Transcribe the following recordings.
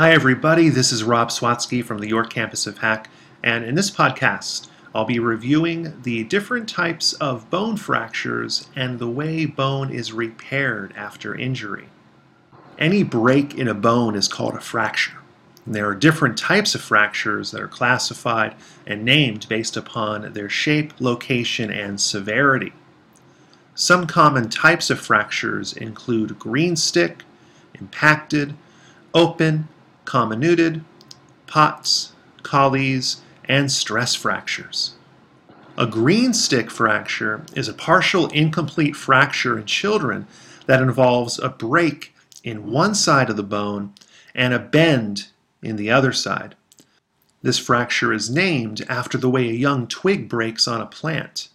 Hi, everybody. This is Rob Swatski from the York campus of HACC, and in this podcast, I'll be reviewing the different types of bone fractures and the way bone is repaired after injury. Any break in a bone is called a fracture. And there are different types of fractures that are classified and named based upon their shape, location, and severity. Some common types of fractures include green stick, impacted, open, comminuted, Pott's, Colles, and stress fractures. A green stick fracture is a partial incomplete fracture in children that involves a break in one side of the bone and a bend in the other side. This fracture is named after the way a young twig breaks on a plant.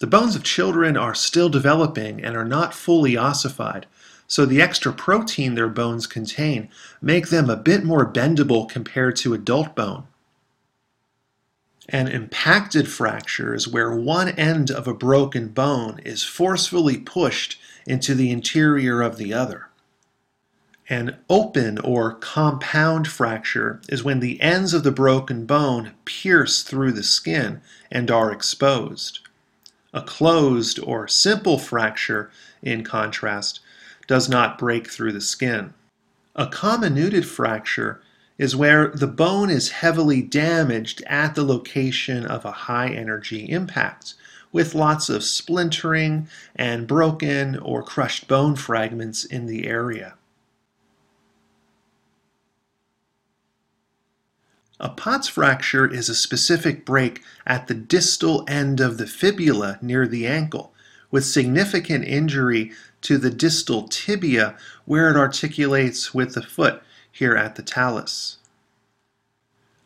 The bones of children are still developing and are not fully ossified, so the extra protein their bones contain make them a bit more bendable compared to adult bone. An impacted fracture is where one end of a broken bone is forcefully pushed into the interior of the other. An open or compound fracture is when the ends of the broken bone pierce through the skin and are exposed. A closed or simple fracture, in contrast, does not break through the skin. A comminuted fracture is where the bone is heavily damaged at the location of a high energy impact, with lots of splintering and broken or crushed bone fragments in the area. A Pott's fracture is a specific break at the distal end of the fibula near the ankle, with significant injury to the distal tibia where it articulates with the foot here at the talus.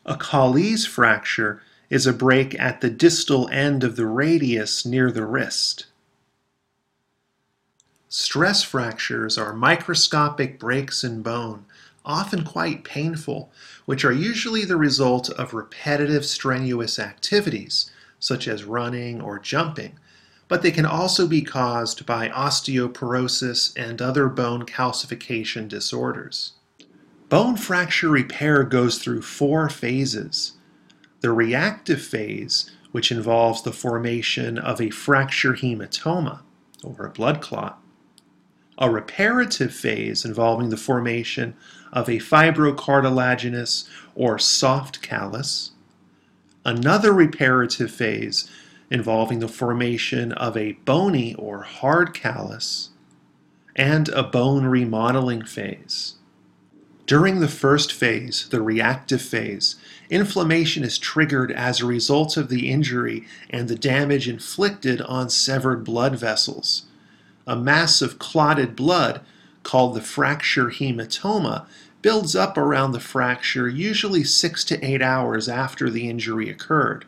A Colles fracture is a break at the distal end of the radius near the wrist. Stress fractures are microscopic breaks in bone, often quite painful, which are usually the result of repetitive strenuous activities, such as running or jumping, but they can also be caused by osteoporosis and other bone calcification disorders. Bone fracture repair goes through four phases. The reactive phase, which involves the formation of a fracture hematoma, or a blood clot. A reparative phase involving the formation of a fibrocartilaginous or soft callus. Another reparative phase involving the formation of a bony or hard callus, and a bone remodeling phase. During the first phase, the reactive phase, inflammation is triggered as a result of the injury and the damage inflicted on severed blood vessels. A mass of clotted blood, called the fracture hematoma, builds up around the fracture usually six to eight hours after the injury occurred.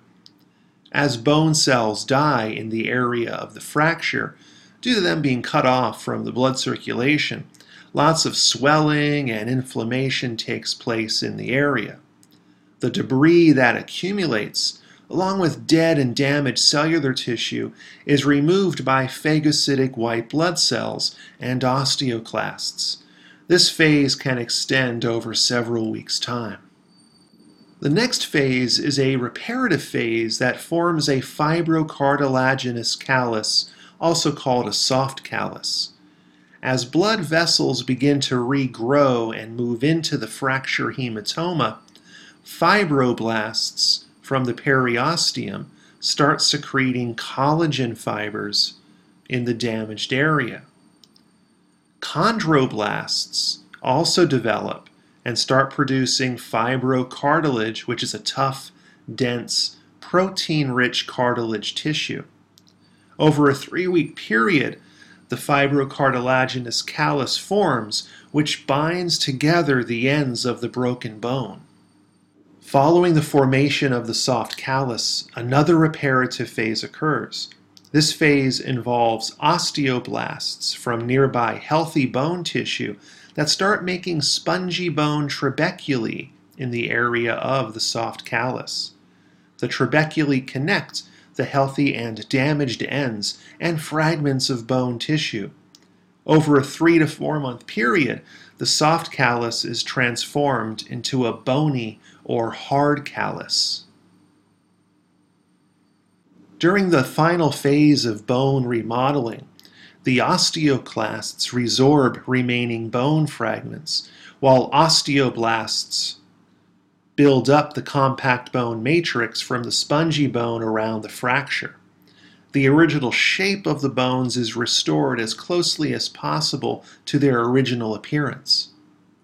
As bone cells die in the area of the fracture, due to them being cut off from the blood circulation, lots of swelling and inflammation takes place in the area. The debris that accumulates, along with dead and damaged cellular tissue, is removed by phagocytic white blood cells and osteoclasts. This phase can extend over several weeks' time. The next phase is a reparative phase that forms a fibrocartilaginous callus, also called a soft callus. As blood vessels begin to regrow and move into the fracture hematoma, fibroblasts from the periosteum start secreting collagen fibers in the damaged area. Chondroblasts also develop and start producing fibrocartilage, which is a tough, dense, protein rich cartilage tissue. Over a three week period, the fibrocartilaginous callus forms, which binds together the ends of the broken bone. Following the formation of the soft callus, another reparative phase occurs. This phase involves osteoblasts from nearby healthy bone tissue that start making spongy bone trabeculae in the area of the soft callus. The trabeculae connect the healthy and damaged ends and fragments of bone tissue. Over a three to four month period, the soft callus is transformed into a bony or hard callus. During the final phase of bone remodeling, the osteoclasts resorb remaining bone fragments, while osteoblasts build up the compact bone matrix from the spongy bone around the fracture. The original shape of the bones is restored as closely as possible to their original appearance.